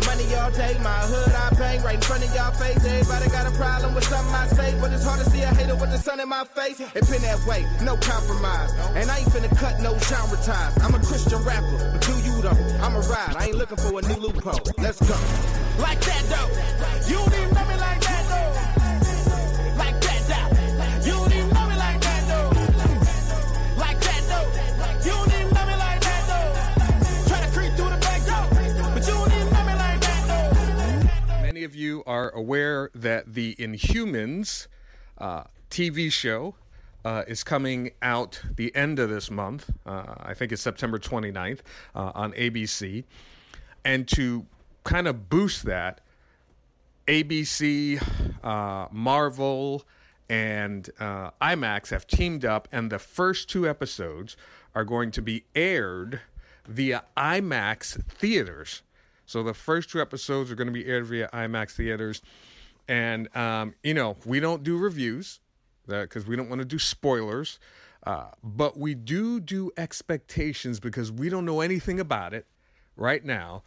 for money y'all take. My hood I bang right in front of y'all face. Everybody got a problem with something I say, but it's hard to see a hater with the sun in my face. It been that way, no compromise. And I ain't finna cut no genre ties. I'm a Christian rapper, but do you though? I'm a ride. I ain't looking for a new loophole. Let's go. Like that though. You don't even know me like of you are aware that the Inhumans uh, TV show uh, is coming out the end of this month. Uh, I think it's September 29th uh, on ABC. And to kind of boost that, ABC, uh, Marvel, and uh, IMAX have teamed up, and the first two episodes are going to be aired via IMAX theaters. So the first two episodes are going to be aired via IMAX theaters. And, um, you know, we don't do reviews because we don't want to do spoilers. Uh, but we do do expectations because we don't know anything about it right now.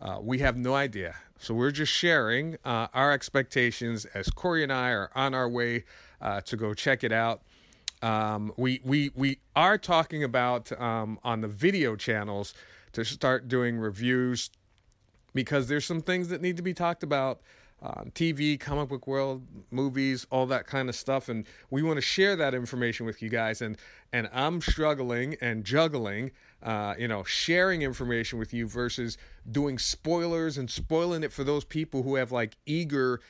Uh, we have no idea. So we're just sharing uh, our expectations as Corey and I are on our way uh, to go check it out. Um, we, we, we are talking about um, on the video channels to start doing reviews because there's some things that need to be talked about on TV, comic book world, movies, all that kind of stuff, and we want to share that information with you guys. and And I'm struggling and juggling, uh, you know, sharing information with you versus doing spoilers and spoiling it for those people who have like eager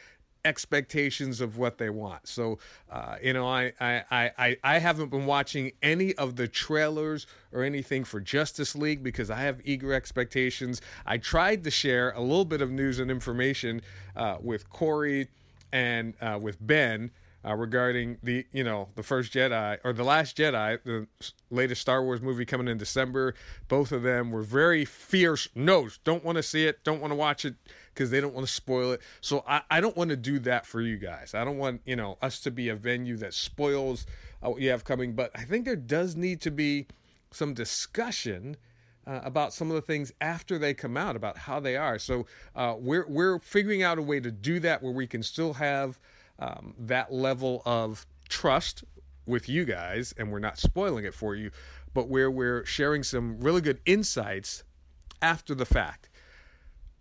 expectations of what they want. So, uh, you know, I, I, I, I haven't been watching any of the trailers or anything for Justice League because I have eager expectations. I tried to share a little bit of news and information uh, with Corey and uh, with Ben. Uh, regarding the you know the first Jedi or the last Jedi, the latest Star Wars movie coming in December. Both of them were very fierce. No, don't want to see it. Don't want to watch it because they don't want to spoil it. So I, I don't want to do that for you guys. I don't want you know us to be a venue that spoils uh, what you have coming. But I think there does need to be some discussion. Uh, about some of the things after they come out, about how they are. So uh, we're we're figuring out a way to do that where we can still have um, that level of trust with you guys, and we're not spoiling it for you, but where we're sharing some really good insights after the fact.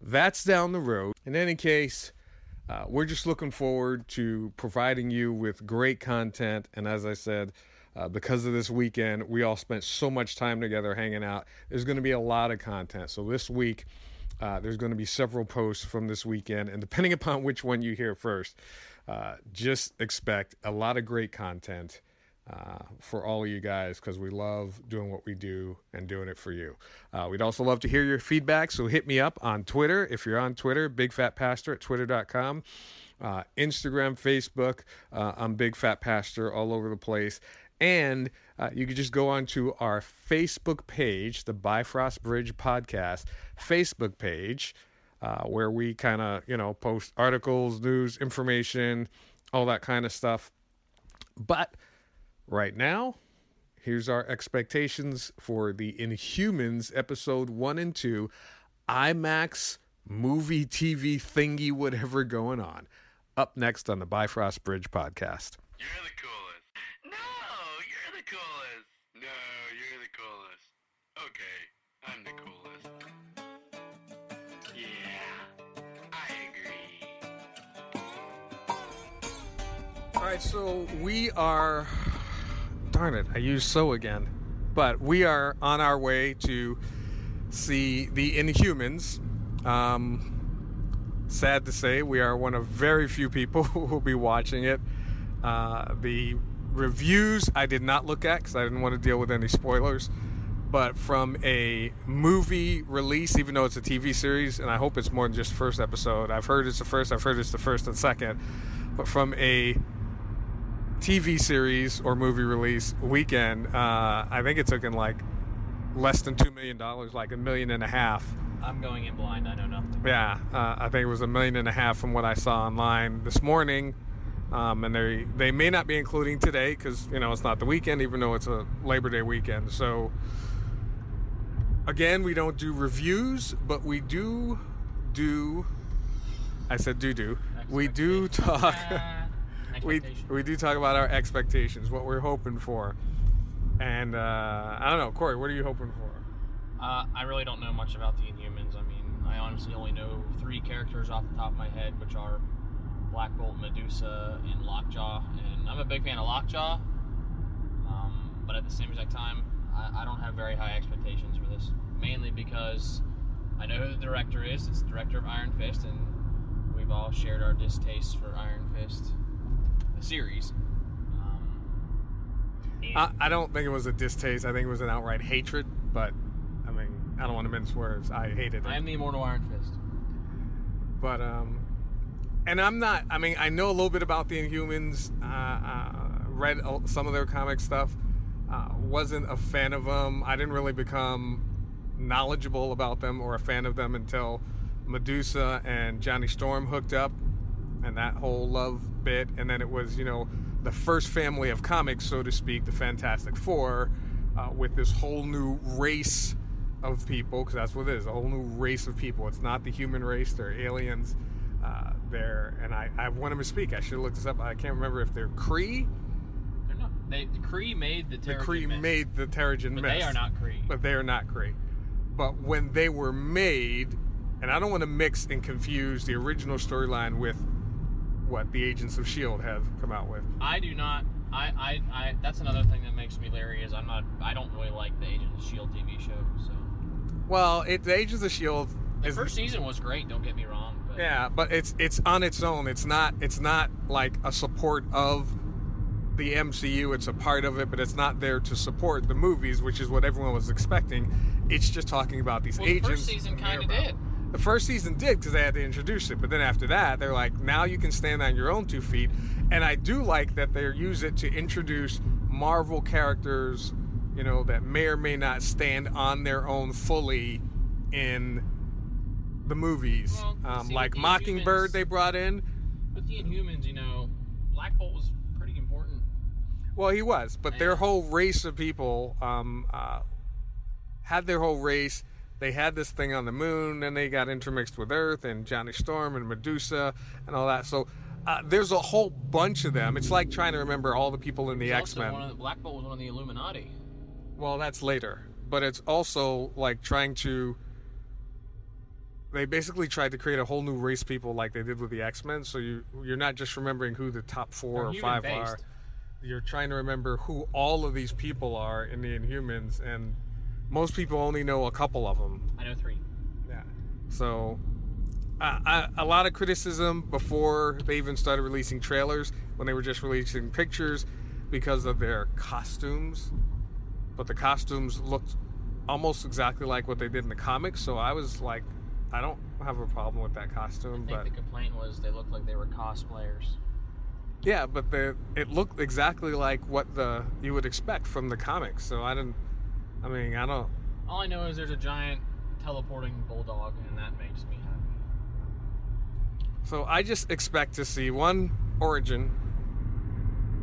That's down the road. In any case, uh, we're just looking forward to providing you with great content. And as I said, uh, because of this weekend, we all spent so much time together hanging out. There's going to be a lot of content. So this week, uh, there's going to be several posts from this weekend. And depending upon which one you hear first, uh, just expect a lot of great content uh, for all of you guys because we love doing what we do and doing it for you. Uh, we'd also love to hear your feedback, so hit me up on Twitter. If you're on Twitter, Big Fat Pastor at twitter.com. Uh, Instagram, Facebook, uh, I'm Big Fat Pastor all over the place. And uh, you can just go on to our Facebook page, the Bifrost Bridge Podcast Facebook page, uh, where we kind of, you know, post articles, news, information, all that kind of stuff. But right now, here's our expectations for the Inhumans episode one and two, IMAX movie TV thingy, whatever going on. Up next on the Bifrost Bridge podcast. You're the coolest. No, you're the coolest. No, you're the coolest. Okay, I'm the coolest. Right, so we are. Darn it, I used so again. But we are on our way to see the Inhumans. Um, sad to say, we are one of very few people who will be watching it. Uh, the reviews I did not look at because I didn't want to deal with any spoilers. But from a movie release, even though it's a TV series, and I hope it's more than just first episode, I've heard it's the first, I've heard it's the first and second. But from a TV series or movie release weekend, uh, I think it took in like less than $2 million, like a million and a half. I'm going in blind. I don't know nothing. Yeah, uh, I think it was a million and a half from what I saw online this morning. Um, and they they may not be including today because you know it's not the weekend, even though it's a Labor Day weekend. So again, we don't do reviews, but we do do. I said do do. We do talk. We we do talk about our expectations, what we're hoping for, and uh, I don't know, Corey. What are you hoping for? Uh, I really don't know much about the Inhumans. I mean, I honestly only know three characters off the top of my head, which are Black Bolt, Medusa, and Lockjaw. And I'm a big fan of Lockjaw, um, but at the same exact time, I, I don't have very high expectations for this. Mainly because I know who the director is. It's the director of Iron Fist, and we've all shared our distaste for Iron Fist, the series. Um, I, I don't think it was a distaste. I think it was an outright hatred. But I mean, I don't want to mince words. I hated it. I am the immortal Iron Fist. but um and i'm not i mean i know a little bit about the inhumans uh, uh read some of their comic stuff uh, wasn't a fan of them i didn't really become knowledgeable about them or a fan of them until medusa and johnny storm hooked up and that whole love bit and then it was you know the first family of comics so to speak the fantastic four uh, with this whole new race of people because that's what it is a whole new race of people it's not the human race they're aliens uh, they're and I, I want them to speak i should have looked this up i can't remember if they're Kree They're not. They the Kree made the Terrigen. the Kree Mist, made the terrigen but mist they are not Kree. but they are not Kree but when they were made and i don't want to mix and confuse the original storyline with what the agents of shield have come out with I do not. I, I, I. That's another thing that makes me leery is I'm not. I don't really like the Agents of Shield TV show. So well it the agents of shield the is first season was great. Don't get me wrong. But Yeah, but it's it's on its own. It's not it's not like a support of the MCU. It's a part of it, but it's not there to support the movies, which is what everyone was expecting. It's just talking about these Well, the agents. first season kinda did. The first season did because they had to introduce it, but then after that, they're like, now you can stand on your own two feet. And I do like that they use it to introduce Marvel characters, you know, that may or may not stand on their own fully in the movies. Well, um, see, like the Mockingbird, they brought in. with the Inhumans, you know, Black Bolt was pretty important. Well, he was, but their whole race of people um, uh, had their whole race. They had this thing on the moon, and they got intermixed with Earth and Johnny Storm and Medusa and all that. So uh, there's a whole bunch of them. It's like trying to remember all the people in the X Men. one Black Bolt was one of the Illuminati. Well, that's later, but it's also like trying to. They basically tried to create a whole new race of people, like they did with the X Men. So you you're not just remembering who the top 4 They're or five are. You're trying to remember who all of these people are in the Inhumans, and most people only know a couple of them. I know three. Yeah. So, uh, I, a lot of criticism before they even started releasing trailers, when they were just releasing pictures, because of their costumes. But the costumes looked almost exactly like what they did in the comics. So I was like, I don't have a problem with that I costume. think But the complaint was they looked like they were cosplayers. yeah, but the it looked exactly like what the you would expect from the comics. So I didn't. I mean, I don't. All I know is there's a giant teleporting bulldog, and that makes me happy. So I just expect to see one origin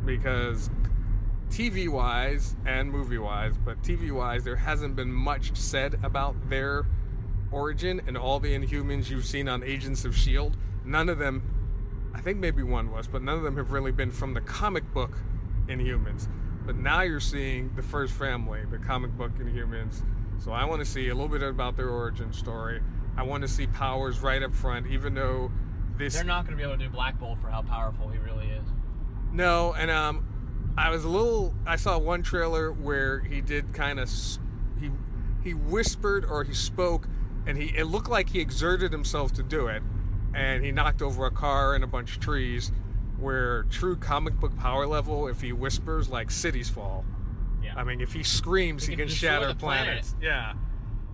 because TV wise and movie wise, but TV wise, there hasn't been much said about their origin and all the Inhumans you've seen on Agents of S.H.I.E.L.D. None of them, I think maybe one was, but none of them have really been from the comic book Inhumans. But now you're seeing the first family, the comic book in humans. So I want to see a little bit about their origin story. I want to see powers right up front, even though this They're not going to be able to do Black Bolt for how powerful he really is. no, and um, I was a little. I saw one trailer where he did kind of he he whispered or he spoke, and he it looked like he exerted himself to do it, and he knocked over a car and a bunch of trees. Where true comic book power level, if he whispers, like cities fall. Yeah. I mean, if he screams, he, He can, can shatter the planet. planets. Yeah.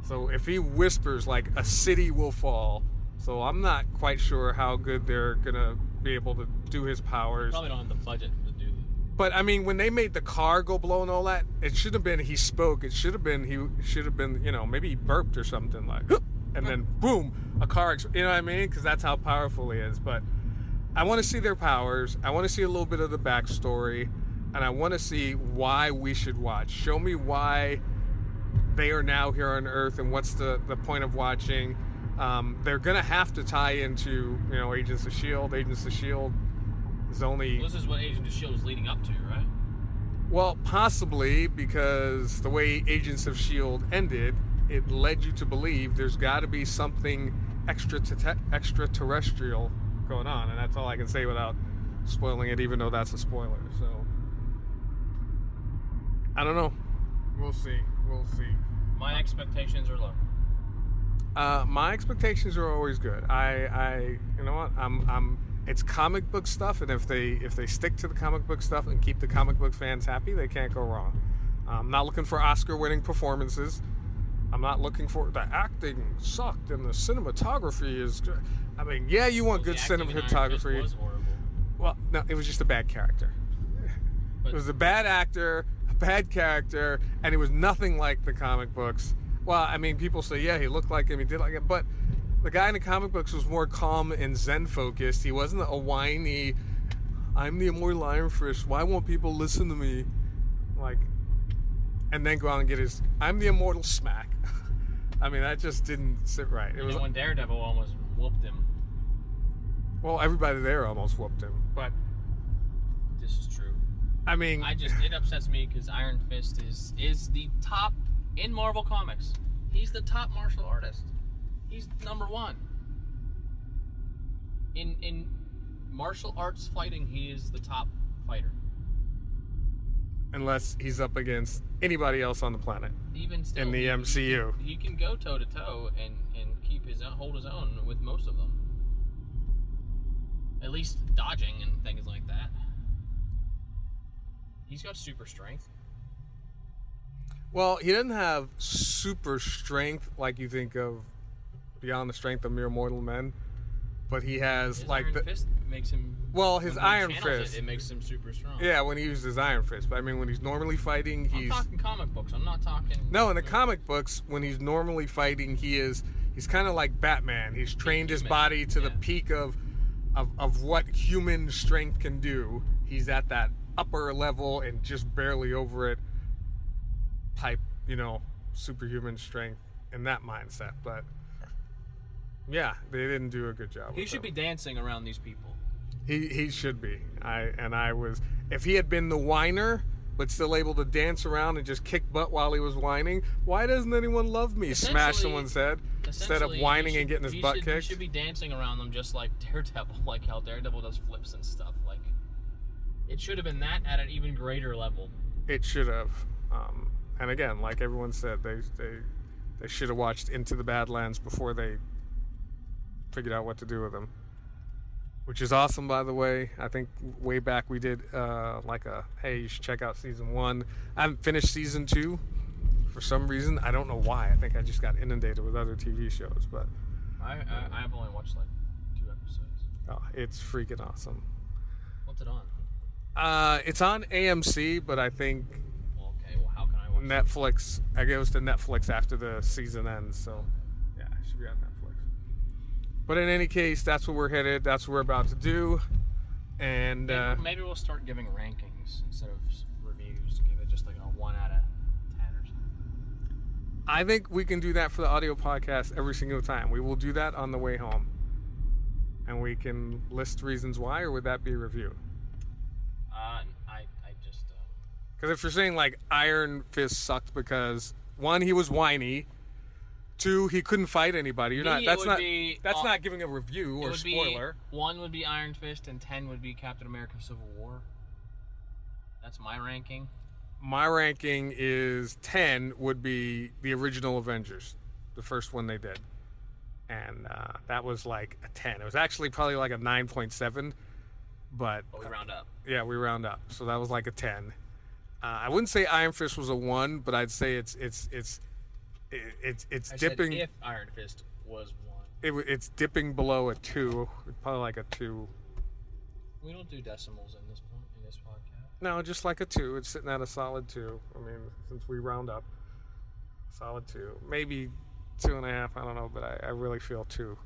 So if he whispers, like a city will fall. So I'm not quite sure how good they're gonna be able to do his powers. Probably don't have the budget to do that. But I mean, when they made the car go blow and all that, it should have been he spoke. It should have been he should have been you know maybe he burped or something like, and then boom, a car. Ex- you know what I mean? Because that's how powerful he is. But I want to see their powers. I want to see a little bit of the backstory, and I want to see why we should watch. Show me why they are now here on Earth and what's the the point of watching. Um, they're gonna have to tie into you know Agents of Shield. Agents of Shield is only This is what Agents of Shield is leading up to, right? well, possibly because the way Agents of Shield ended, it led you to believe there's got to be something extra extraterrestrial going on, and that's all I can say without spoiling it, even though that's a spoiler. So I don't know. We'll see. We'll see. My expectations are low. Uh, my expectations are always good. I, I, you know what? I'm, I'm. It's comic book stuff, and if they, if they stick to the comic book stuff and keep the comic book fans happy, they can't go wrong. I'm not looking for Oscar-winning performances. I'm not looking for the acting sucked and the cinematography is. good. I mean, yeah, you want The good cinematography. was horrible. Well, no, it was just a bad character. But It was a bad actor, a bad character, and it was nothing like the comic books. Well, I mean, people say, yeah, he looked like him, he did like it, but the guy in the comic books was more calm and zen focused. He wasn't a whiny, I'm the immortal Iron Fist. Why won't people listen to me? Like, and then go out and get his, I'm the immortal smack. I mean, that just didn't sit right. It was, when Daredevil almost whooped him. well, everybody there almost whooped him. But, This is true. I mean, I just it upsets me because Iron Fist is is the top in Marvel Comics. He's the top martial artist. He's number one. In in martial arts fighting, he is the top fighter. Unless he's up against anybody else on the planet. Even still, In the he- he MCU. can- he, can go toe to toe and and keep his own, hold his own with most of them. At least dodging and things like that. He's got super strength. Well, he doesn't have super strength like you think of beyond the strength of mere mortal men, but he has His like the makes him. well, his Iron Fist. It, it makes him super strong. yeah, when he uses his Iron Fist. But I mean, when he's normally fighting, he's. I'm talking comic books. I'm not talking. no. In the comic books, when he's normally fighting, he is he's kind of like Batman. He's trained his body to the peak of, of of what human strength can do. He's at that upper level and just barely over it. Type, you know, superhuman strength in that mindset. But yeah, they didn't do a good job. He should him. be dancing around these people. He he should be. I and I was if he had been the whiner but still able to dance around and just kick butt while he was whining, why doesn't anyone love me? Smash someone's head instead of whining should- and getting his butt should, kicked. He should be dancing around them just like Daredevil, like how Daredevil does flips and stuff. Like it should have been that at an even greater level. It should have. Um, and again, like everyone said, they they they should have watched Into the Badlands before they figured out what to do with him. Which is awesome, by the way. I think way back we did uh, like a hey, you should check out season one. I haven't finished season two for some reason. I don't know why. I think I just got inundated with other TV shows, but I I, I've only watched like two episodes. oh, it's freaking awesome. What's it on? Uh, it's on AMC, but I think Well, okay. Well, how can I watch? it? Netflix. Goes to Netflix after the season ends, so yeah, it should be on Netflix. But in any case, that's where we're headed. That's what we're about to do, and Maybe, uh, maybe we'll start giving rankings instead of reviews. Give it just like a one out of ten or something. I think we can do that for the audio podcast every single time. We will do that on the way home, and we can list reasons why, or would that be a review? Uh, I I just uh, Because if you're saying like Iron Fist sucked because one, he was whiny. Two, he couldn't fight anybody. You're Me, not. it That's would not. be, That's uh, not giving a review it or would spoiler. be one would be Iron Fist and ten would be Captain America: Civil War. That's my ranking. my ranking is 10 would be the original avengers the first one they did and uh, that was like a 10 it was actually probably like a 9.7 but But we round up. yeah we round up so that was like a 10 uh, i wouldn't say iron fist was a 1 but i'd say it's it's it's it, it's it's I dipping if Iron Fist was one. it, it's dipping below a 2 probably like a 2 We don't do decimals in this point in this podcast. No, just like a two. It's sitting at a solid two. I mean, since we round up, solid two, maybe two and a half. I don't know, but I, I really feel two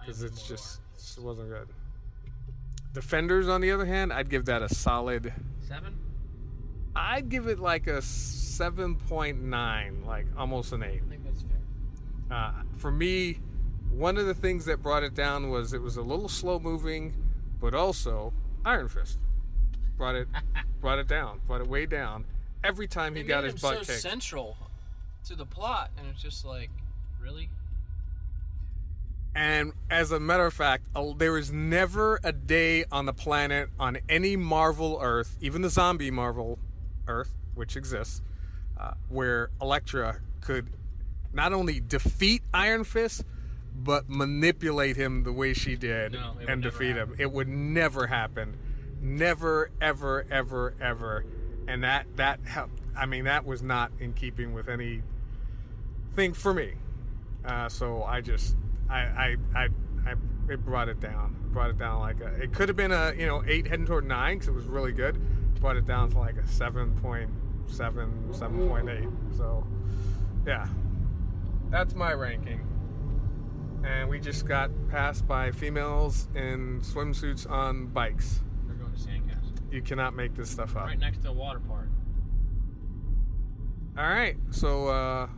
because it's just it wasn't good. Defenders, on the other hand, I'd give that a solid. seven. I'd give it like a seven point nine, like almost an eight. I think that's fair. Uh, for me, one of the things that brought it down was it was a little slow moving, but also Iron Fist brought it brought it down, brought it way down. Every time he got his butt so kicked. central to the plot, and it's just like, really? And as a matter of fact, there is never a day on the planet on any Marvel Earth, even the zombie Marvel Earth, which exists, uh, where Elektra could not only defeat Iron Fist, but manipulate him the way she did No, and defeat him. happen. It would never happen. Never, ever, ever, ever. And that that helped. I mean, that was not in keeping with any thing for me. Uh, so I just, I, I, I, I, it brought it down. It brought it down like a, it could have been a, you know, eight heading toward nine because it was really good. Brought it down to like a 7.7, 7.8. So, yeah, that's my ranking. And we just got passed by females in swimsuits on bikes. They're going to Sandcastle. You cannot make this stuff up. Right next to a water park. All right. So, uh,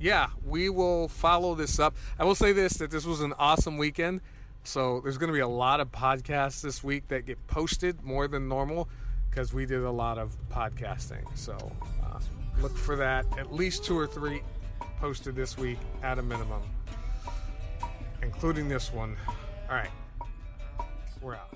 yeah, we will follow this up. I will say this that this was an awesome weekend. So, there's going to be a lot of podcasts this week that get posted more than normal because we did a lot of podcasting. So, uh, look for that. At least two or three posted this week at a minimum, including this one. All right. We're out.